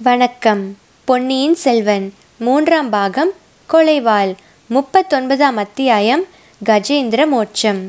வணக்கம். பொன்னியின் செல்வன் மூன்றாம் பாகம் கொலைவாள் முப்பத்தொன்பதாம் அத்தியாயம் கஜேந்திர மோட்சம்.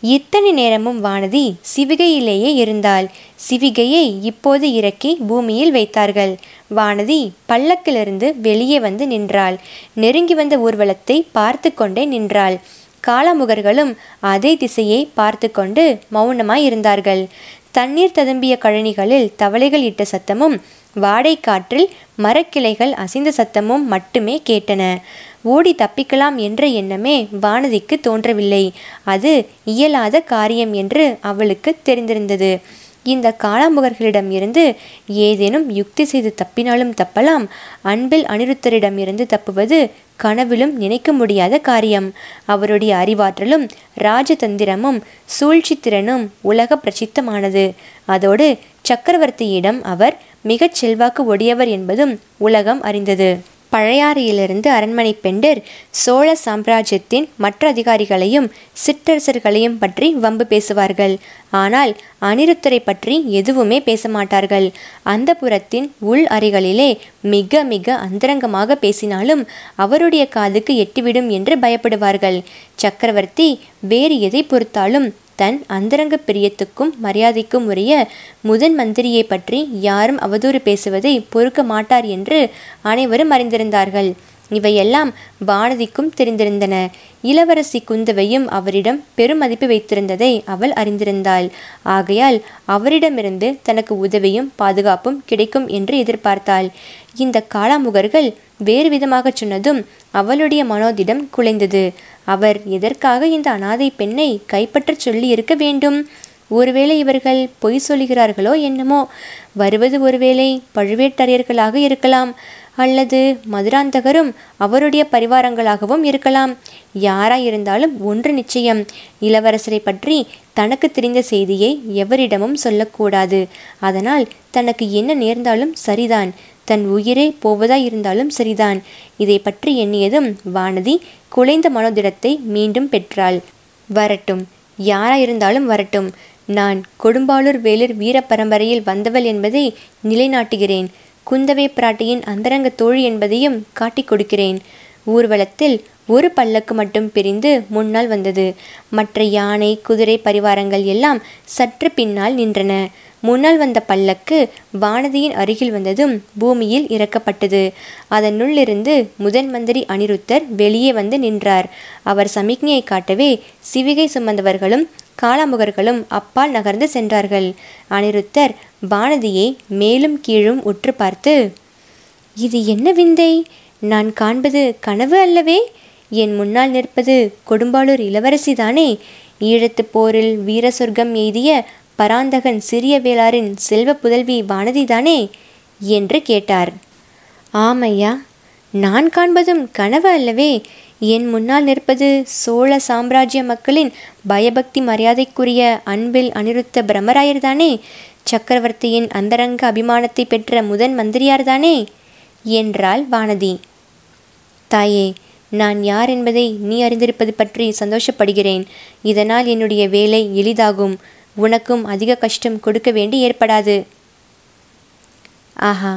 இத்தனை நேரமும் வானதி சிவிகையிலேயே இருந்தாள். சிவிகையை இப்போது இறக்கி பூமியில் வைத்தார்கள். வானதி பல்லக்கிலிருந்து வெளியே வந்து நின்றாள். நெருங்கி வந்த ஊர்வலத்தை பார்த்து கொண்டே நின்றாள். காலாமுகர்களும் அதே திசையை பார்த்து கொண்டு மௌனமாய் இருந்தார்கள் தண்ணீர் ததும்பிய கழனிகளில் தவளைகள் இட்ட சத்தமும் வாடை காற்றில் மரக்கிளைகள் அசைந்த சத்தமும் மட்டுமே கேட்டன. ஓடி தப்பிக்கலாம் என்ற எண்ணமே வானதிக்கு தோன்றவில்லை. அது இயலாத காரியம் என்று அவளுக்கு தெரிந்திருந்தது. இந்த காளாம்புகர்களிடம் இருந்து ஏதேனும் யுக்தி செய்து தப்பினாலும் தப்பலாம். அன்பில் அனிருத்தரிடம் இருந்து தப்புவது கனவிலும் நினைக்க முடியாத காரியம். அவருடைய அறிவாற்றலும் ராஜதந்திரமும் சூழ்ச்சி திறனும் உலக பிரசித்தமானது. அதோடு சக்கரவர்த்தியிடம் அவர் மிகச் செல்வாக்கு ஒடியவர் என்பதும் உலகம் அறிந்தது. பழையாறையிலிருந்து அரண்மனை பெண்டர் சோழ சாம்ராஜ்யத்தின் மற்ற அதிகாரிகளையும் சிற்றரசர்களையும் பற்றி வம்பு பேசுவார்கள். ஆனால் அனிருத்தரை பற்றி எதுவுமே பேச மாட்டார்கள் அந்த புறத்தின் உள் அறைகளிலே மிக மிக அந்தரங்கமாக பேசினாலும் அவருடைய காதுக்கு எட்டிவிடும் என்று பயப்படுவார்கள். சக்கரவர்த்தி வேறு எதை பொறுத்தாலும் தன் அந்தரங்க பிரியத்துக்கும் மரியாதைக்கும் உரிய முதன் மந்திரியை பற்றி யாரும் அவதூறு பேசுவதை பொறுக்க மாட்டார் என்று அனைவரும் அறிந்திருந்தார்கள். இவையெல்லாம் பானதிக்கும் தெரிந்திருந்தன. இளவரசி குந்தவையும் அவரிடம் பெருமதிப்பு வைத்திருந்ததை அவள் அறிந்திருந்தாள். ஆகையால் அவரிடமிருந்து தனக்கு உதவியும் பாதுகாப்பும் கிடைக்கும் என்று எதிர்பார்த்தாள். இந்த காளாமுகர்கள் வேறு விதமாக சொன்னதும் அவளுடைய மனோதிடம் குலைந்தது. அவர் எதற்காக இந்த அனாதை பெண்ணை கைப்பற்றச் சொல்லி இருக்க வேண்டும்? ஒருவேளை இவர்கள் பொய் சொல்லுகிறார்களோ என்னமோ? வருவது ஒருவேளை பழுவேட்டரையர்களாக இருக்கலாம். அல்லது மதுராந்தகரும் அவருடைய பரிவாரங்களாகவும் இருக்கலாம். யாராயிருந்தாலும் ஒன்று நிச்சயம். இளவரசரை பற்றி தனக்கு தெரிந்த செய்தியை எவரிடமும் சொல்லக்கூடாது. அதனால் தனக்கு என்ன நேர்ந்தாலும் சரிதான். தன் உயிரே போவதாயிருந்தாலும் சரிதான். இதை பற்றி எண்ணியதும் வானதி குலைந்த மனோதிடத்தை மீண்டும் பெற்றாள். வரட்டும். யாராயிருந்தாலும் வரட்டும். நான் கொடும்பாளூர் வேலூர் வீர பரம்பரையில் வந்தவள் என்பதை நிலைநாட்டுகிறேன். குந்தவை பிராட்டியின் அந்தரங்க தோழி என்பதையும் காட்டிக் கொடுக்கிறேன். ஊர்வலத்தில் ஒரு பல்லக்கு மட்டும் பிரிந்து முன்னால் வந்தது. மற்ற யானை குதிரை பரிவாரங்கள் எல்லாம் சற்று பின்னால் நின்றன. முன்னால் வந்த பல்லக்கு வானதியின் அருகில் வந்ததும் பூமியில் இறக்கப்பட்டது. அதனுள்ளிருந்து முதன் மந்திரி அனிருத்தர் வெளியே வந்து நின்றார். அவர் சமிக்ஞையை காட்டவே சிவிகை சுமந்தவர்களும் காளாமுகர்களும் அப்பால் நகர்ந்து சென்றார்கள். அனிருத்தர் வானதியை மேலும் கீழும் உற்று பார்த்து இது என்ன விந்தை? நான் காண்பது கனவு அல்லவே? என் முன்னால் நிற்பது கொடும்பாளூர் இளவரசிதானே? ஈழத்துப் போரில் வீர சொர்க்கம் எய்திய பராந்தகன் சிறிய வேளாரின் செல்வ புதல்வி வானதிதானே? என்று கேட்டார். ஆமையா நான் காண்பதும் கனவு அல்லவே? என் முன்னால் நிற்பது சோழ சாம்ராஜ்ய மக்களின் பயபக்தி மரியாதைக்குரிய அன்பில் அனிருத்த பிரம்மராயர்தானே சக்கரவர்த்தியின் அந்தரங்க அபிமானத்தை பெற்ற முதன் மந்திரியார்தானே? என்றாள் வானதி. தாயே நான் யார் என்பதை நீ அறிந்திருப்பது பற்றி சந்தோஷப்படுகிறேன். இதனால் என்னுடைய வேலை எளிதாகும். உனக்கும் அதிக கஷ்டம் கொடுக்க வேண்டி ஏற்படாது. ஆஹா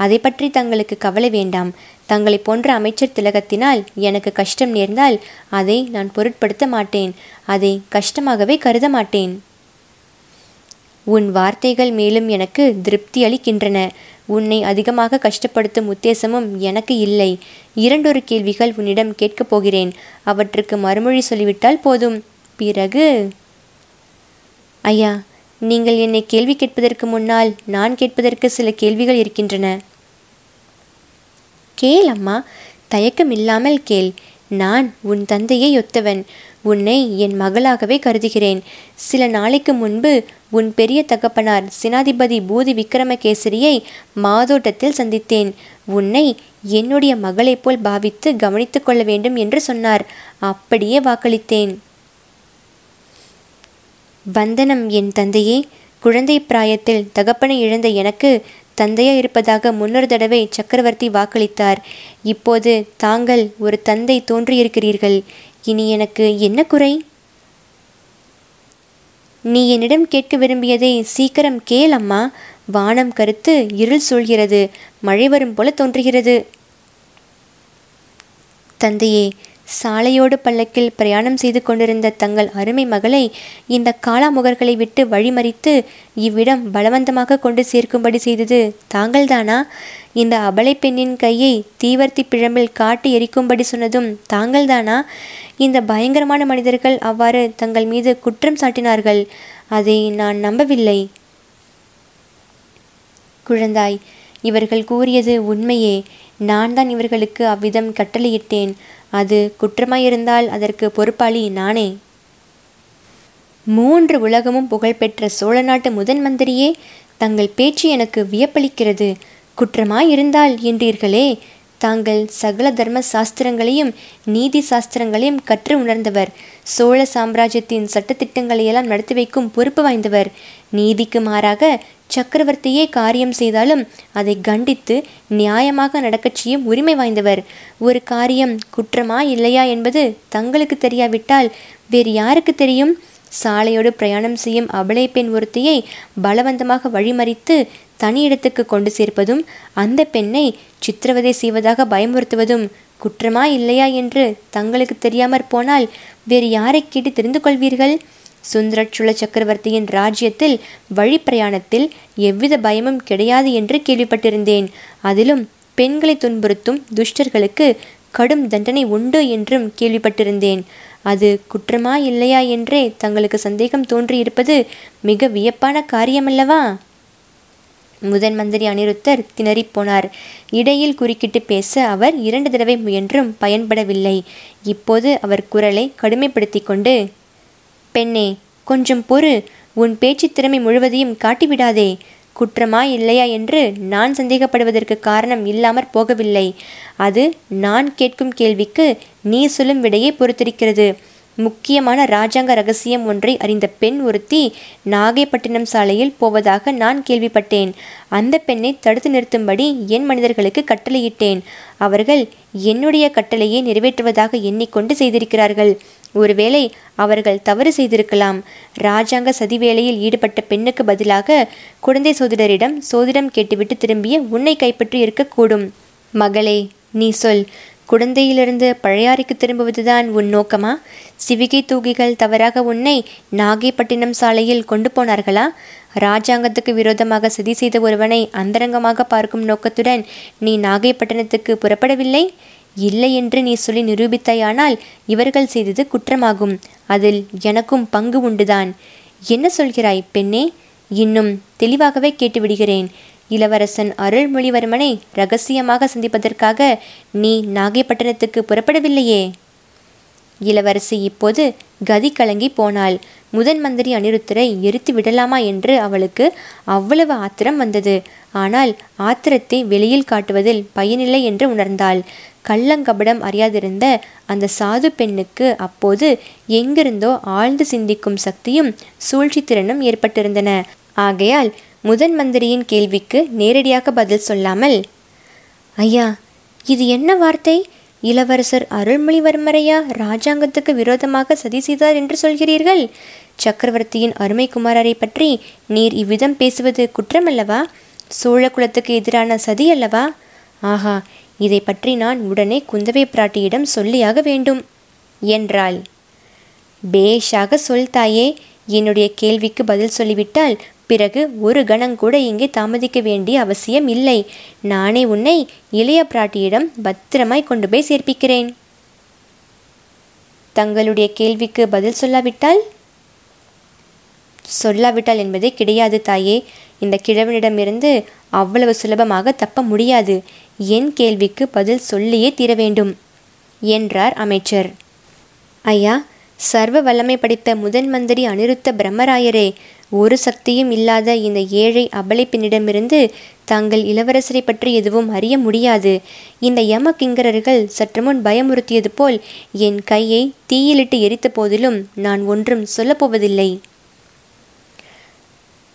அதை பற்றி தங்களுக்கு கவலை வேண்டாம். தங்களை போன்ற அமைச்சர் திலகத்தினால் எனக்கு கஷ்டம் நேர்ந்தால் அதை நான் பொருட்படுத்த மாட்டேன். அதை கஷ்டமாகவே கருத மாட்டேன். உன் வார்த்தைகள் மேலும் எனக்கு திருப்தி அளிக்கின்றன. உன்னை அதிகமாக கஷ்டப்படுத்தும் உத்தேசமும் எனக்கு இல்லை. இரண்டொரு கேள்விகள் உன்னிடம் கேட்கப் போகிறேன். அவற்றுக்கு மறுமொழி சொல்லிவிட்டால் போதும். பிறகு ஐயா நீங்கள் என்னை கேள்வி கேட்பதற்கு முன்னால் நான் கேட்பதற்கு சில கேள்விகள் இருக்கின்றன. கேள் அம்மா. தயக்கம் இல்லாமல் கேள். நான் உன் தந்தையை ஒத்தவன். உன்னை என் மகளாகவே கருதுகிறேன். சில நாளைக்கு முன்பு உன் பெரிய தகப்பனார் சினாதிபதி பூதி விக்ரமகேசரியை மாதோட்டத்தில் சந்தித்தேன். உன்னை என்னுடைய மகளைப் போல் பாவித்து கவனித்து கொள்ள வேண்டும் என்று சொன்னார். அப்படியே வாக்களித்தேன். வந்தனம் என் தந்தையே குழந்தை பிராயத்தில் தகப்பனை இழந்த எனக்கு தந்தையா இருப்பதாக முன்னொரு தடவை சக்கரவர்த்தி வாக்களித்தார். இப்போது தாங்கள் ஒரு தந்தை தோன்றியிருக்கிறீர்கள். இனி எனக்கு என்ன குறை? நீ என்னிடம் கேட்க விரும்பியதை சீக்கிரம் கேள் அம்மா. வானம் கருத்து இருள் சூழ்கிறது. மழை வரும் போல தோன்றுகிறது. தந்தையே சாலையோடு பல்லக்கில் பிரயாணம் செய்து கொண்டிருந்த தங்கள் அருமை மகளை இந்த காலாமுகர்களை விட்டு வழிமறித்து இவ்விடம் பலவந்தமாக கொண்டு சேர்க்கும்படி செய்தது தாங்கள்தானா? இந்த அபலை பெண்ணின் கையை தீவர்த்தி பிழம்பில் காட்டி எரிக்கும்படி சொன்னதும் தாங்கள்தானா? இந்த பயங்கரமான மனிதர்கள் அவ்வாறு தங்கள் மீது குற்றம் சாட்டினார்கள். அதை நான் நம்பவில்லை. குழந்தாய் இவர்கள் கூறியது உண்மையே. நான் தான் இவர்களுக்கு அவ்விதம் கட்டளையிட்டேன். அது குற்றமாயிருந்தால் அதற்கு பொறுப்பாளி நானே. மூன்று உலகமும் புகழ்பெற்ற சோழ நாட்டு முதன் மந்திரியே தங்கள் பேச்சு எனக்கு வியப்பளிக்கிறது. குற்றமாயிருந்தால் என்றீர்களே தாங்கள் சகல தர்ம சாஸ்திரங்களையும் நீதி சாஸ்திரங்களையும் கற்று உணர்ந்தவர். சோழ சாம்ராஜ்யத்தின் சட்டத்திட்டங்களையெல்லாம் நடத்தி வைக்கும் பொறுப்பு வாய்ந்தவர். நீதிக்கு மாறாக சக்கரவர்த்தியே காரியம் செய்தாலும் அதை கண்டித்து நியாயமாக நடக்கச் செய்யும் உரிமை வாய்ந்தவர். ஒரு காரியம் குற்றமா இல்லையா என்பது தங்களுக்கு தெரியாவிட்டால் வேறு யாருக்கு தெரியும்? சாலையோடு பிரயாணம் செய்யும் அபலை பெண் ஒருத்தியை பலவந்தமாக வழிமறித்து தனி இடத்துக்கு கொண்டு சேர்ப்பதும் அந்த பெண்ணை சித்திரவதை செய்வதாக பயமுறுத்துவதும் குற்றமா இல்லையா என்று தங்களுக்கு தெரியாமற் போனால் வேறு யாரை கேட்டு தெரிந்து கொள்வீர்கள்? சுந்தரச்சுள சக்கரவர்த்தியின் ராஜ்யத்தில் வழிப்பிரயாணத்தில் எவ்வித பயமும் கிடையாது என்று கேள்விப்பட்டிருந்தேன். அதிலும் பெண்களை துன்புறுத்தும் துஷ்டர்களுக்கு கடும் தண்டனை உண்டு என்றும் கேள்விப்பட்டிருந்தேன். அது குற்றமா இல்லையா என்றே தங்களுக்கு சந்தேகம் தோன்றியிருப்பது மிக வியப்பான காரியமல்லவா? முதன் மந்திரி அனிருத்தர் திணறிப்போனார் இடையில் குறுக்கிட்டு பேச அவர் இரண்டு தடவை முயன்றும் பயன்படவில்லை. இப்போது அவர் குரலை கடுமைப்படுத்தி கொண்டு பெண்ணே கொஞ்சம் பொறு. உன் பேச்சு திறமை முழுவதையும் காட்டிவிடாதே. குற்றமா இல்லையா என்று நான் சந்தேகப்படுவதற்கு காரணம் இல்லாமற் போகவில்லை. அது நான் கேட்கும் கேள்விக்கு நீ சொல்லும் விடையை பொறுத்திருக்கிறது. முக்கியமான ராஜாங்க ரகசியம் ஒன்றை அறிந்த பெண் ஒருத்தி நாகைப்பட்டினம் சாலையில் போவதாக நான் கேள்விப்பட்டேன். அந்த பெண்ணை தடுத்து நிறுத்தும்படி என் மனிதர்களுக்கு கட்டளையிட்டேன். அவர்கள் என்னுடைய கட்டளையை நிறைவேற்றுவதாக எண்ணிக்கொண்டு செய்திருக்கிறார்கள். ஒருவேளை அவர்கள் தவறு செய்திருக்கலாம். ராஜாங்க சதி வேலையில் ஈடுபட்ட பெண்ணுக்கு பதிலாக குழந்தை சோதிடரிடம் சோதிடம் கேட்டுவிட்டு திரும்பிய உன்னை கைப்பற்றி இருக்கக்கூடும். மகளே நீ சொல். குழந்தையிலிருந்து பழையாறைக்கு திரும்புவதுதான் உன் நோக்கமா? சிவிகை தூகிகள் தவறாக உன்னை நாகைப்பட்டினம் சாலையில் கொண்டு போனார்களா? ராஜாங்கத்துக்கு விரோதமாக சதி செய்த ஒருவனை அந்தரங்கமாக பார்க்கும் நோக்கத்துடன் நீ நாகைப்பட்டினத்துக்கு புறப்படவில்லை? இல்லை என்று நீ சொல்லி நிரூபித்தாயானால் இவர்கள் செய்தது குற்றமாகும். அதில் எனக்கும் பங்கு உண்டுதான். என்ன சொல்கிறாய் பெண்ணே? இன்னும் தெளிவாகவே கேட்டுவிடுகிறேன். இளவரசன் அருள்மொழிவர்மனை ரகசியமாக சந்திப்பதற்காக நீ நாகைப்பட்டினத்துக்கு புறப்படவில்லையே. இளவரசி இப்போது கதி கலங்கி போனாள். முதன் மந்திரி அனிருத்தரை எரித்து விடலாமா என்று அவளுக்கு அவ்வளவு ஆத்திரம் வந்தது. ஆனால் ஆத்திரத்தை வெளியில் காட்டுவதில் பயனில்லை என்று உணர்ந்தாள். கள்ளங்கபடம் அறியாதிருந்த அந்த சாது பெண்ணுக்கு அப்போது எங்கிருந்தோ ஆழ்ந்து சிந்திக்கும் சக்தியும் சூழ்ச்சி திறனும் ஏற்பட்டிருந்தன. ஆகையால் முதன் மந்திரியின் கேள்விக்கு நேரடியாக பதில் சொல்லாமல் ஐயா இது என்ன வார்த்தை? இளவரசர் அருள்மொழிவர்மரையா ராஜாங்கத்துக்கு விரோதமாக சதி செய்தார் என்று சொல்கிறீர்கள்? சக்கரவர்த்தியின் அருமை குமாரரை பற்றி நீர் இவ்விதம் பேசுவது குற்றமல்லவா? சோழ குலத்துக்கு எதிரான சதி அல்லவா? ஆஹா இதை பற்றி நான் உடனே குந்தவை பிராட்டியிடம் சொல்லியாக வேண்டும் என்றாள். பேஷாக சொல் தாயே என்னுடைய கேள்விக்கு பதில் சொல்லிவிட்டால் பிறகு ஒரு கணங்கூட இங்கே தாமதிக்க வேண்டிய அவசியம் இல்லை. நானே உன்னை இளைய பிராட்டியிடம் பத்திரமாய் கொண்டு போய் சேர்ப்பிக்கிறேன். தங்களுடைய கேள்விக்கு பதில் சொல்லாவிட்டால்? சொல்லாவிட்டால் என்பதே கிடையாது தாயே. இந்த கிழவனிடமிருந்து அவ்வளவு சுலபமாக தப்ப முடியாது. என் கேள்விக்கு பதில் சொல்லியே தீர வேண்டும் என்றார் அமைச்சர். ஐயா சர்வ வல்லமை படித்த முதன் மந்திரி அனிருத்த பிரம்மராயரே ஒரு சக்தியும் இல்லாத இந்த ஏழை அபலை பெண்ணிடமிருந்து தாங்கள் இளவரசரை பற்றி எதுவும் அறிய முடியாது. இந்த யம கிங்கரர்கள் சற்று முன் பயமுறுத்தியது போல் என் கையை தீயிலிட்டு எரித்த போதிலும் நான் ஒன்றும் சொல்லப்போவதில்லை.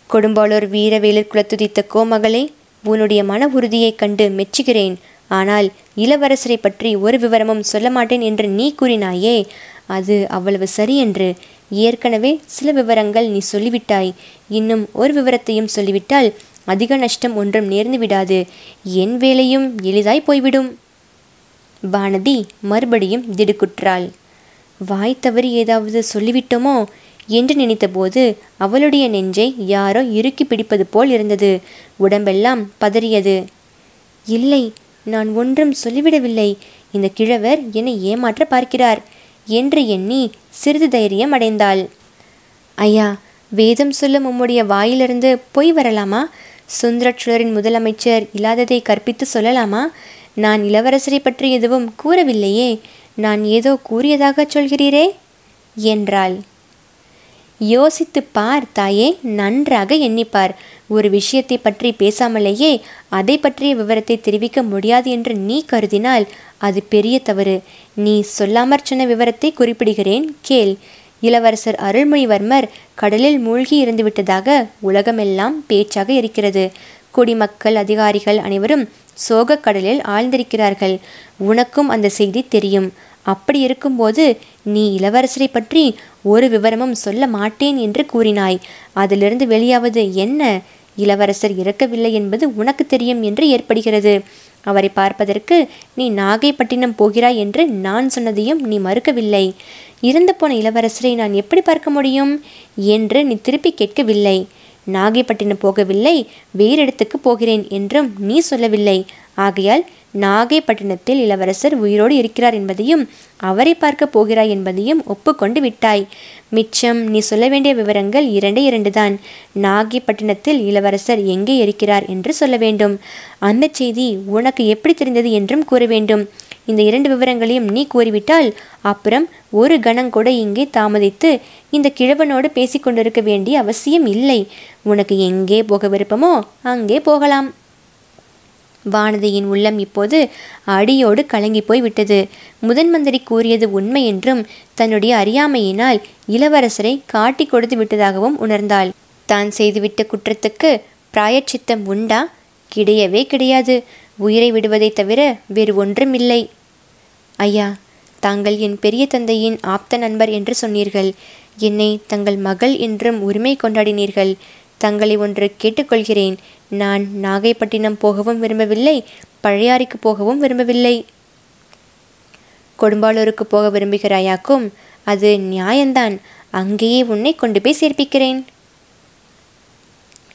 கொடும்பாளூர் வீரவேலர் குலத்துதித்த கோமகளே உன்னுடைய மன உறுதியைக் கண்டு மெச்சுகிறேன். ஆனால் இளவரசரை பற்றி ஒரு விவரமும் சொல்ல மாட்டேன் என்று நீ கூறினாயே அது அவ்வளவு சரியென்று. ஏற்கனவே சில விவரங்கள் நீ சொல்லிவிட்டாய். இன்னும் ஒரு விவரத்தையும் சொல்லிவிட்டால் அதிக நஷ்டம் ஒன்றும் நேர்ந்து விடாது. என் வேலையும் எளிதாய் போய்விடும். வானதி மறுபடியும் திடுக்குற்றாள். வாய் தவறி ஏதாவது சொல்லிவிட்டோமோ என்று நினைத்தபோது அவளுடைய நெஞ்சை யாரோ இறுக்கி பிடிப்பது போல் இருந்தது. உடம்பெல்லாம் பதறியது. இல்லை நான் ஒன்றும் சொல்லிவிடவில்லை. இந்த கிழவர் என்னை ஏமாற்ற பார்க்கிறார். என்று எண்ணி சிறிது தைரியம் அடைந்தாள். ஐயா வேதம் சொல்லும் உம்முடைய வாயிலிருந்து பொய் வரலாமா? சுந்தரச்சுழரின் முதலமைச்சர் இல்லாததை கற்பித்து சொல்லலாமா? நான் இளவரசரை பற்றி எதுவும் கூறவில்லையே. நான் ஏதோ கூறியதாக சொல்கிறீரே? என்றாள். யோசித்து பார் தாயே நன்றாக எண்ணிப்பார். ஒரு விஷயத்தை பற்றி பேசாமலேயே அதை பற்றிய விவரத்தை தெரிவிக்க முடியாது என்று நீ கருதினால் அது பெரிய தவறு. நீ சொல்லாமற் சொன்ன விவரத்தை குறிப்பிடுகிறேன் கேள். இளவரசர் அருள்மொழிவர்மர் கடலில் மூழ்கி இருந்துவிட்டதாக உலகமெல்லாம் பேச்சாக இருக்கிறது. குடிமக்கள் அதிகாரிகள் அனைவரும் சோக கடலில் ஆழ்ந்திருக்கிறார்கள். உனக்கும் அந்த செய்தி தெரியும். அப்படி இருக்கும்போது நீ இளவரசரை பற்றி ஒரு விவரமும் சொல்ல மாட்டேன் என்று கூறினாய். அதிலிருந்து வெளியாவது என்ன? இளவரசர் இறக்கவில்லை என்பது உனக்கு தெரியும் என்று ஏற்படுகிறது. அவரை பார்ப்பதற்கு நீ நாகைப்பட்டினம் போகிறாய் என்று நான் சொன்னதையும் நீ மறுக்கவில்லை. இறந்து போன இளவரசரை நான் எப்படி பார்க்க முடியும்? என்று நீ திருப்பி கேட்கவில்லை. நாகைப்பட்டினம் போகவில்லை வேறு இடத்துக்கு போகிறேன் என்றும் நீ சொல்லவில்லை. ஆகையால் நாகைப்பட்டினத்தில் இளவரசர் உயிரோடு இருக்கிறார் என்பதையும் அவரை பார்க்க போகிறாய் என்பதையும் ஒப்புக்கொண்டு விட்டாய். மிச்சம் நீ சொல்ல வேண்டிய விவரங்கள் இரண்டே இரண்டு தான் நாகைப்பட்டினத்தில் இளவரசர் எங்கே இருக்கிறார் என்று சொல்ல வேண்டும். அந்த செய்தி உனக்கு எப்படி தெரிந்தது என்றும் கூற வேண்டும். இந்த இரண்டு விவரங்களையும் நீ கூறிவிட்டால் அப்புறம் ஒரு கணம் கூட இங்கே தாமதித்து இந்த கிழவனோடு பேசிக்கொண்டிருக்க வேண்டிய அவசியம் இல்லை. உனக்கு எங்கே போக விருப்பமோ அங்கே போகலாம். வானதியின் உள்ளம் இப்போது அடியோடு கலங்கி போய் விட்டது. முதன் மந்திரி கூறியது உண்மை என்றும் தன்னுடைய அறியாமையினால் இளவரசரை காட்டி கொடுத்து விட்டதாகவும் உணர்ந்தாள். தான் செய்துவிட்ட குற்றத்துக்கு பிராயச்சித்தம் உண்டா? கிடையவே கிடையாது. உயிரை விடுவதை தவிர வேறு ஒன்றும் இல்லை. ஐயா தாங்கள் என் பெரிய தந்தையின் ஆப்த நண்பர் என்று சொன்னீர்கள். என்னை தங்கள் மகள் என்றும் உரிமை கொண்டாடினீர்கள். தங்களை ஒன்று கேட்டுக்கொள்கிறேன். நான் நாகைப்பட்டினம் போகவும் விரும்பவில்லை பழையாறைக்கு போகவும் விரும்பவில்லை. கொடும்பாலூருக்கு போக விரும்புகிறாயாக்கும் அது நியாயந்தான். அங்கேயே உன்னை கொண்டு போய் சேர்ப்பிக்கிறேன்.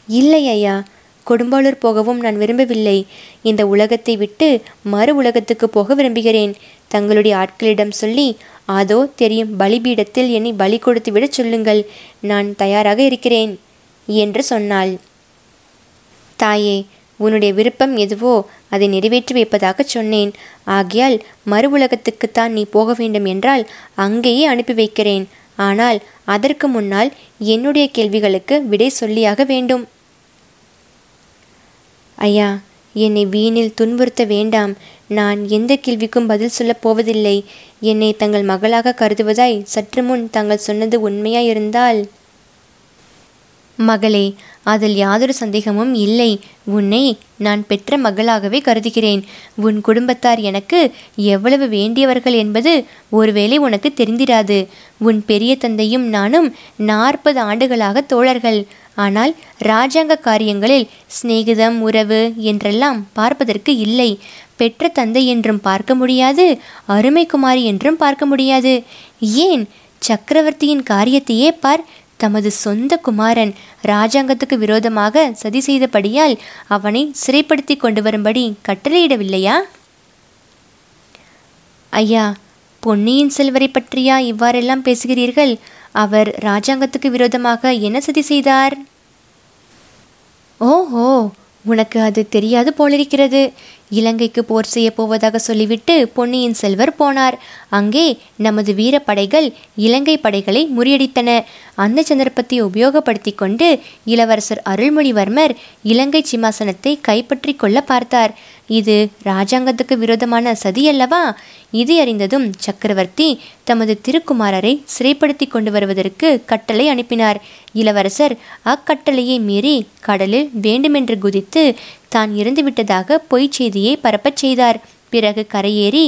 இல்லை ஐயா கொடும்பாளூர் போகவும் நான் விரும்பவில்லை. இந்த உலகத்தை விட்டு மறு உலகத்துக்கு போக விரும்புகிறேன். தங்களுடைய ஆட்களிடம் சொல்லி அதோ தெரியும் பலிபீடத்தில் என்னை பலி கொடுத்து விடச் சொல்லுங்கள். நான் தயாராக இருக்கிறேன் என்று சொன்னாள். தாயே உன்னுடைய விருப்பம் எதுவோ அதை நிறைவேற்றி வைப்பதாக சொன்னேன். ஆகையால் மறு உலகத்துக்குத்தான் நீ போக வேண்டும் என்றால் அங்கேயே அனுப்பி வைக்கிறேன். ஆனால் அதற்கு முன்னால் என்னுடைய கேள்விகளுக்கு விடை சொல்லியாக வேண்டும். ஐயா என்னை வீணில் துன்புறுத்த வேண்டாம். நான் எந்த கேள்விக்கும் பதில் சொல்லப் போவதில்லை. என்னை தங்கள் மகளாக கருதுவதாய் சற்று முன் தாங்கள் சொன்னது உண்மையாயிருந்தால். மகளே அதில் யாதொரு சந்தேகமும் இல்லை. உன்னை நான் பெற்ற மகளாகவே கருதுகிறேன். உன் குடும்பத்தார் எனக்கு எவ்வளவு வேண்டியவர்கள் என்பது ஒருவேளை உனக்கு தெரிந்திராது. உன் பெரிய தந்தையும் நானும் நாற்பது ஆண்டுகளாக தோழர்கள். ஆனால் இராஜாங்க காரியங்களில் சிநேகிதம் உறவு என்றெல்லாம் பார்ப்பதற்கு இல்லை. பெற்ற தந்தை என்றும் பார்க்க முடியாது அருமைக்குமாரி என்றும் பார்க்க முடியாது. ஏன்? சக்கரவர்த்தியின் காரியத்தையே பார் தமது சொந்த குமாரன் ராஜாங்கத்துக்கு விரோதமாக சதி செய்தபடியால் அவனை சிறைப்படுத்தி கொண்டு வரும்படி கட்டளையிடவில்லையா? ஐயா பொன்னியின் செல்வரை பற்றியா இவ்வாறெல்லாம் பேசுகிறீர்கள்? அவர் ராஜாங்கத்துக்கு விரோதமாக என்ன சதி செய்தார்? ஓஹோ உனக்கு அது தெரியாது போலிருக்கிறது. இலங்கைக்கு போர் செய்ய போவதாக சொல்லிவிட்டு பொன்னியின் செல்வர் போனார். அங்கே நமது வீரப்படைகள் இலங்கை படைகளை முறியடித்தன. அந்த சந்தர்ப்பத்தை உபயோகப்படுத்தி கொண்டு இளவரசர் அருள்மொழிவர்மர் இலங்கை சிம்மாசனத்தை கைப்பற்றி கொள்ள பார்த்தார். இது ராஜாங்கத்துக்கு விரோதமான சதி அல்லவா? இது அறிந்ததும் சக்கரவர்த்தி தமது திருக்குமாரரை சிறைப்படுத்தி கொண்டு வருவதற்கு கட்டளை அனுப்பினார். இளவரசர் அக்கட்டளையை மீறி கடலில் வேண்டுமென்று குதித்து தான் இறந்துவிட்டதாக பொய்ச் செய்தியை பரப்பச் செய்தார். பிறகு கரையேறி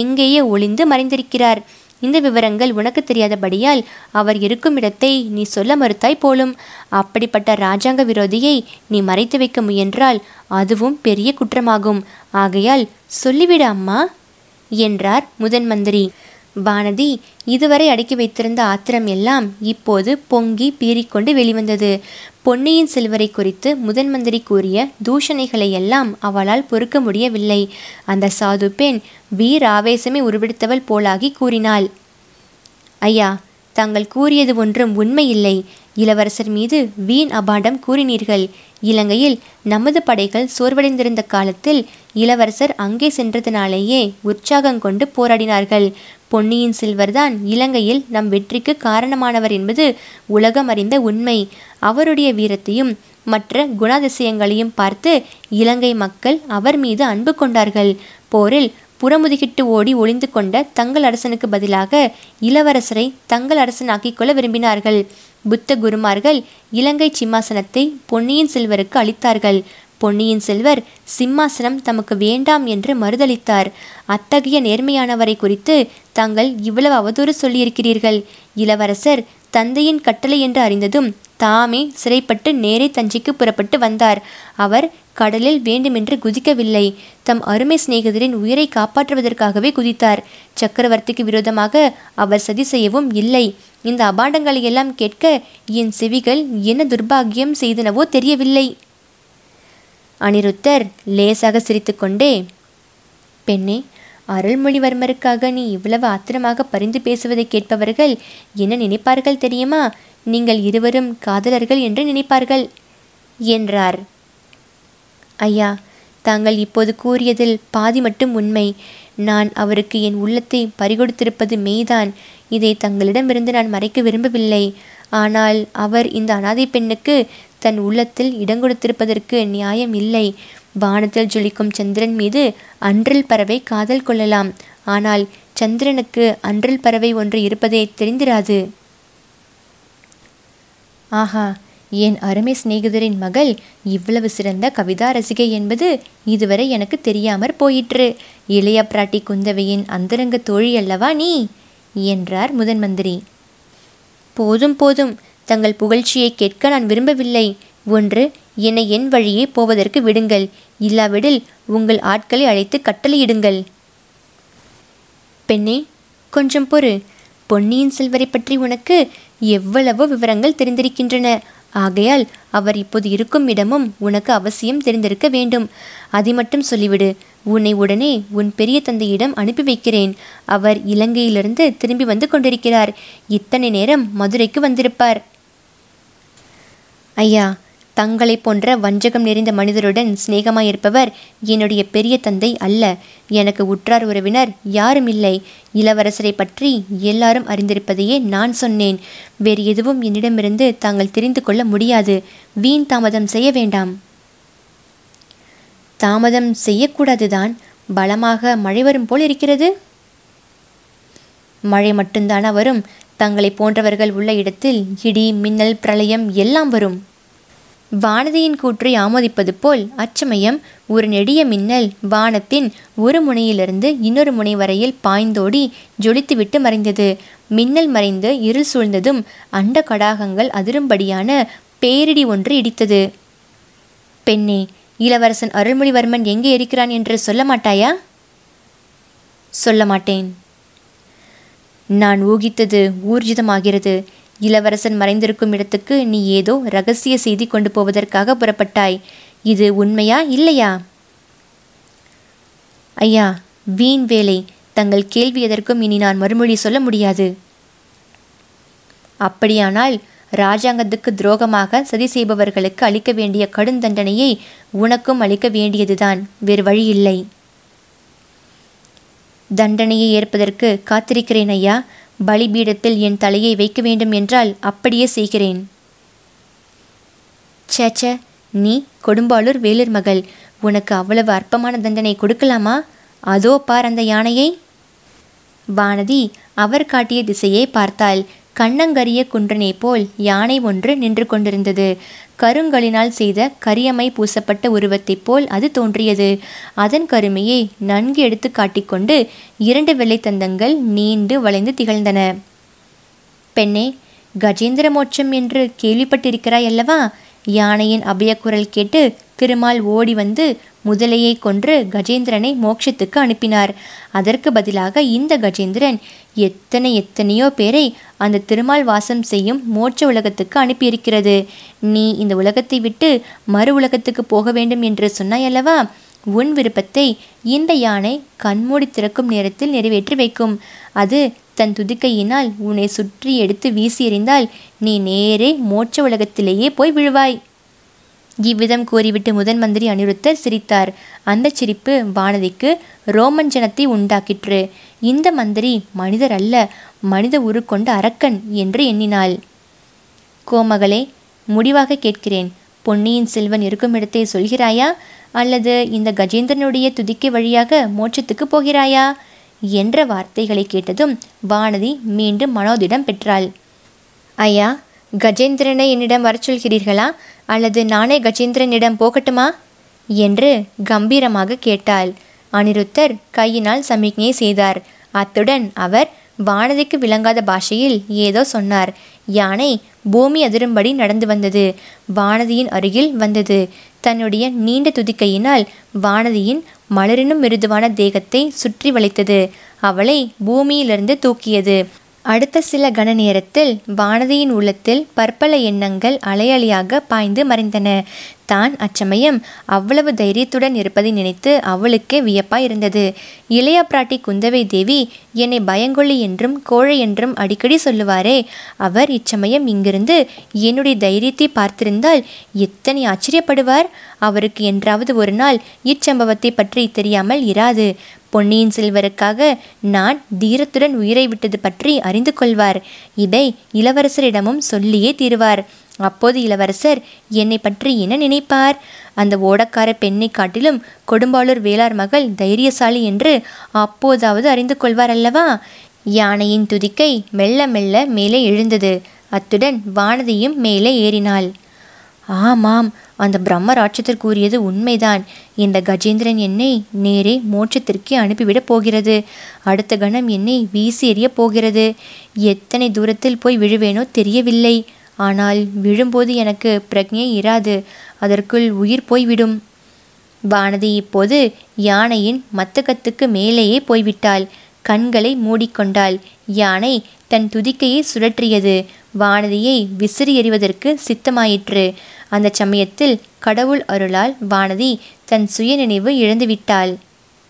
எங்கேயே ஒளிந்து மறைந்திருக்கிறார். இந்த விவரங்கள் உனக்கு தெரியாதபடியால் அவர் இருக்கும் இடத்தை நீ சொல்ல மறுத்தாய் போலும். அப்படிப்பட்ட ராஜாங்க விரோதியை நீ மறைத்து வைக்க முயன்றால் அதுவும் பெரிய குற்றமாகும். ஆகையால் சொல்லிவிடு அம்மா என்றார் முதன் மந்திரி. வானதி இதுவரை அடக்கி வைத்திருந்த ஆத்திரம் எல்லாம் இப்போது பொங்கி பீறிக்கொண்டு வெளிவந்தது. பொன்னியின் செல்வரை குறித்து முதன் மந்திரி கூறிய தூஷணைகளை எல்லாம் அவளால் பொறுக்க முடியவில்லை. அந்த சாது பெண் வீர் ஆவேசமே உருவெடுத்தவள் போலாகி கூறினாள். ஐயா தாங்கள் கூறியது ஒன்றும் உண்மையில்லை. இளவரசர் மீது வீண் அபாண்டம் கூறினீர்கள். இலங்கையில் நமது படைகள் சோர்வடைந்திருந்த காலத்தில் இளவரசர் அங்கே சென்றதினாலேயே உற்சாகம் கொண்டு போராடினார்கள். பொன்னியின் செல்வர்தான் இலங்கையில் நம் வெற்றிக்கு காரணமானவர் என்பது உலகம் அறிந்த உண்மை. அவருடைய வீரத்தையும் மற்ற குணாதிசயங்களையும் பார்த்து இலங்கை மக்கள் அவர் மீது அன்பு கொண்டார்கள். போரில் புறமுதுகிட்டு ஓடி ஒளிந்து கொண்ட தங்கள் அரசனுக்கு பதிலாக இளவரசரை தங்கள் அரசனாக்கிக் கொள்ள விரும்பினார்கள். புத்த குருமார்கள் இலங்கை சிம்மாசனத்தை பொன்னியின் செல்வருக்கு அளித்தார்கள். பொன்னியின் செல்வர் சிம்மாசனம் தமக்கு வேண்டாம் என்று மறுதளித்தார். அத்தகைய நேர்மையானவரை குறித்து தாங்கள் இவ்வளவு அவதூறு சொல்லியிருக்கிறீர்கள். இளவரசர் தந்தையின் கட்டளை என்று அறிந்ததும் தாமே சிறைப்பட்டு நேரே தஞ்சைக்கு புறப்பட்டு வந்தார். அவர் கடலில் வேண்டுமென்று குதிக்கவில்லை. தம் அருமை சிநேகிதரின் உயிரை காப்பாற்றுவதற்காகவே குதித்தார். சக்கரவர்த்திக்கு விரோதமாக அவர் சதி செய்யவும் இல்லை. இந்த அபாண்டங்களை எல்லாம் கேட்க என் செவிகள் என்ன துர்பாகியம் செய்தனவோ தெரியவில்லை. அனிருத்தர் லேசாக சிரித்துக்கொண்டே பெண்ணே அருள்மொழிவர்மருக்காக நீ இவ்வளவு ஆத்திரமாக பரிந்து பேசுவதை கேட்பவர்கள் என்ன நினைப்பார்கள் தெரியுமா? நீங்கள் இருவரும் காதலர்கள் என்று நினைப்பார்கள் என்றார். ஐயா தாங்கள் இப்போது கூறியதில் பாதி மட்டும் உண்மை. நான் அவருக்கு என் உள்ளத்தை பறிகொடுத்திருப்பது மெய்தான். இதை தங்களிடமிருந்து நான் மறைக்க விரும்பவில்லை. ஆனால் அவர் இந்த அனாதை பெண்ணுக்கு தன் உள்ளத்தில் இடம் கொடுத்திருப்பதற்கு நியாயம் இல்லை. வானத்தில் ஜொலிக்கும் சந்திரன் மீது அன்றில் பறவை காதல் கொள்ளலாம். ஆனால் சந்திரனுக்கு அன்றில் பறவை ஒன்று இருப்பதே தெரிந்திராது. ஆஹா என் அருமை சிநேகிதரின் மகள் இவ்வளவு சிறந்த கவிதா ரசிகை என்பது இதுவரை எனக்கு தெரியாமற் போயிற்று. இளைய பிராட்டி குந்தவையின் அந்தரங்க தோழி அல்லவா நீ? என்றார் முதன்மந்திரி போதும் போதும். தங்கள் புகழ்ச்சியை கேட்க நான் விரும்பவில்லை. ஒன்று என்னை என் வழியே போவதற்கு விடுங்கள். இல்லாவிடில் உங்கள் ஆட்களை அழைத்து கட்டளையிடுங்கள். பெண்ணே கொஞ்சம் பொறு. பொன்னியின் செல்வரை பற்றி உனக்கு எவ்வளவோ விவரங்கள் தெரிந்திருக்கின்றன. ஆகையால் அவர் இப்போது இருக்கும் இடமும் உனக்கு அவசியம் தெரிந்திருக்க வேண்டும். அதை மட்டும் சொல்லிவிடு. உன்னை உடனே உன் பெரிய தந்தையிடம் அனுப்பி வைக்கிறேன். அவர் இலங்கையிலிருந்து திரும்பி வந்து கொண்டிருக்கிறார். இத்தனை நேரம் மதுரைக்கு வந்திருப்பார். ஐயா தங்களை போன்ற வஞ்சகம் நிறைந்த மனிதருடன் சிநேகமாயிருப்பவர் என்னுடைய பெரிய தந்தை அல்ல. எனக்கு உற்றார் உறவினர் யாரும் இல்லை. இளவரசரை பற்றி எல்லாரும் அறிந்திருப்பதையே நான் சொன்னேன். வேறு எதுவும் என்னிடமிருந்து தாங்கள் தெரிந்து கொள்ள முடியாது. வீண் தாமதம் செய்ய வேண்டாம். தாமதம் செய்யக்கூடாதுதான். பலமாக மழை வரும் போல் இருக்கிறது. மழை மட்டும்தானா வரும்? தங்களை போன்றவர்கள் உள்ள இடத்தில் இடி மின்னல் பிரளயம் எல்லாம் வரும். வானதியின் கூற்றை ஆமோதிப்பது போல் அச்சமயம் ஒரு நெடிய மின்னல் வானத்தின் ஒரு முனையிலிருந்து இன்னொரு முனை வரையில் பாய்ந்தோடி ஜொலித்துவிட்டு மறைந்தது. மின்னல் மறைந்து இருள் சூழ்ந்ததும் அண்ட கடாகங்கள் அதிரும்படியான பேரிடி ஒன்று இடித்தது. பெண்ணே இளவரசன் அருள்மொழிவர்மன் எங்கே இருக்கிறான் என்று சொல்ல மாட்டாயா? சொல்ல மாட்டேன். நான் ஊகித்தது ஊர்ஜிதமாகிறது. இளவரசன் மறைந்திருக்கும் இடத்துக்கு நீ ஏதோ ரகசிய செய்தி கொண்டு போவதற்காக புறப்பட்டாய். இது உண்மையா இல்லையா? ஐயா வீண் வேலை. தங்கள் கேள்வி எதற்கும் இனி நான் மறுமொழி சொல்ல முடியாது. அப்படியானால் ராஜாங்கத்துக்கு துரோகமாக சதி செய்பவர்களுக்கு அளிக்க வேண்டிய கடும் தண்டனையை உனக்கும் அளிக்க வேண்டியதுதான். வேறு வழி இல்லை தண்டனையை ஏற்பதற்கு காத்திருக்கிறேன் ஐயா. பலிபீடத்தில் என் தலையை வைக்க வேண்டும் என்றால் அப்படியே செய்கிறேன். சேச்ச நீ கொடும்பாளூர் வேலூர் மகள். உனக்கு அவ்வளவு அற்பமான தண்டனை கொடுக்கலாமா? அதோ பார் அந்த யானையை. வானதி அவர் காட்டிய திசையை பார்த்தாள். கண்ணங்கரிய குன்றனை போல் யானை ஒன்று நின்று கொண்டிருந்தது. கருங்கலினால் செய்த கரியமை பூசப்பட்ட உருவத்தைப் போல் அது தோன்றியது. அதன் கருமையை நன்கு எடுத்து காட்டிக்கொண்டு இரண்டு வெள்ளைத்தந்தங்கள் நீண்டு வளைந்து திகழ்ந்தன. பெண்ணே கஜேந்திர மோட்சம் என்று கேள்விப்பட்டிருக்கிறாய் அல்லவா? யானையின் அபயக்குரல் கேட்டு திருமால் ஓடி வந்து முதலையை கொன்று கஜேந்திரனை மோட்சத்துக்கு அனுப்பினார். அதற்கு பதிலாக இந்த கஜேந்திரன் எத்தனை எத்தனையோ பேரை அந்த திருமால் வாசம் செய்யும் மோட்ச உலகத்துக்கு அனுப்பியிருக்கிறது. நீ இந்த உலகத்தை விட்டு மறு உலகத்துக்கு போக வேண்டும் என்று சொன்னாயல்லவா உன் விருப்பத்தை இந்த யானை கண்மூடி திறக்கும் நேரத்தில் நிறைவேற்றி வைக்கும். அது தன் துதிக்கையினால் உன்னை சுற்றி எடுத்து வீசி எறிந்தால் நீ நேரே மோட்ச உலகத்திலேயே போய் விழுவாய். இவ்விதம் கூறிவிட்டு முதன் மந்திரி அனிருத்தர் சிரித்தார். அந்த சிரிப்பு வானதிக்கு ரோமஞ்சனத்தை உண்டாக்கிற்று. இந்த மந்திரி மனிதர் அல்ல மனித உருக்கொண்ட அரக்கன் என்று எண்ணினாள். கோமகளே முடிவாக கேட்கிறேன். பொன்னியின் செல்வன் இருக்கும் இடத்தை சொல்கிறாயா? அல்லது இந்த கஜேந்திரனுடைய துதிக்கை வழியாக மோட்சத்துக்கு போகிறாயா? என்ற வார்த்தைகளை கேட்டதும் வானதி மீண்டும் மனோதிடம் பெற்றாள். ஐயா கஜேந்திரனை என்னிடம் வரச் சொல்கிறீர்களா? அல்லது நானே கஜேந்திரனிடம் போகட்டுமா? என்று கம்பீரமாக கேட்டாள். அனிருத்தர் கையினால் சமிக்ஞை செய்தார். அத்துடன் அவர் வானதிக்கு விளங்காத பாஷையில் ஏதோ சொன்னார். யானை பூமி அதிரும்படி நடந்து வந்தது. வானதியின் அருகில் வந்தது. தன்னுடைய நீண்ட துதிக்கையினால் வானதியின் மலரினும் மிருதுவான தேகத்தை சுற்றி வளைத்தது. அவளை பூமியிலிருந்து தூக்கியது. அடுத்த சில கண நேரத்தில் வானதியின் உள்ளத்தில் பற்பல எண்ணங்கள் அலையலையாக பாய்ந்து மறைந்தன. தான் அச்சமயம் அவ்வளவு தைரியத்துடன் இருப்பதை நினைத்து அவளுக்கே வியப்பாய் இருந்தது இளைய பிராட்டி குந்தவை தேவி என்னை பயங்கொள்ளி என்றும் கோழை என்றும் அடிக்கடி சொல்லுவாரே. அவர் இச்சமயம் இங்கிருந்து என்னுடைய தைரியத்தை பார்த்திருந்தால் எத்தனை ஆச்சரியப்படுவார். அவருக்கு என்றாவது ஒரு நாள் இச்சம்பவத்தை பற்றி தெரியாமல் இராது. பொன்னியின் செல்வருக்காக நான் தீரத்துடன் உயிரை விட்டது பற்றி அறிந்து கொள்வார். இதை இளவரசரிடமும் சொல்லியே தீருவார். அப்போது இளவரசர் என்னை பற்றி என்ன நினைப்பார்? அந்த ஓடக்கார பெண்ணை காட்டிலும் கொடும்பாளூர் வேளார் மகள் தைரியசாலி என்று அப்போதாவது அறிந்து கொள்வார் அல்லவா யானையின் துதிக்கை மெல்ல மெல்ல மேலே எழுந்தது. அத்துடன் வானதியும் மேலே ஏறினாள். ஆமாம் அந்த பிரம்ம ராட்சத்தர் கூறியது உண்மைதான். இந்த கஜேந்திரன் என்னை நேரே மோட்சத்திற்கே அனுப்பிவிடப் போகிறது. அடுத்த கணம் என்னை வீசி எறியப் போகிறது. எத்தனை தூரத்தில் போய் விழுவேனோ தெரியவில்லை. ஆனால் விழும்போது எனக்கு பிரக்ஞை இராது. அதற்குள் உயிர் போய்விடும். வானதி இப்போது யானையின் மத்தகத்துக்கு மேலேயே போய்விட்டாள். கண்களை மூடிக்கொண்டாள். யானை தன் துதிக்கையை சுழற்றியது. வானதியை விசிறி எறிவதற்கு சித்தமாயிற்று. அந்த சமயத்தில் கடவுள் அருளால் வானதி தன் சுயநினைவு இழந்துவிட்டாள்.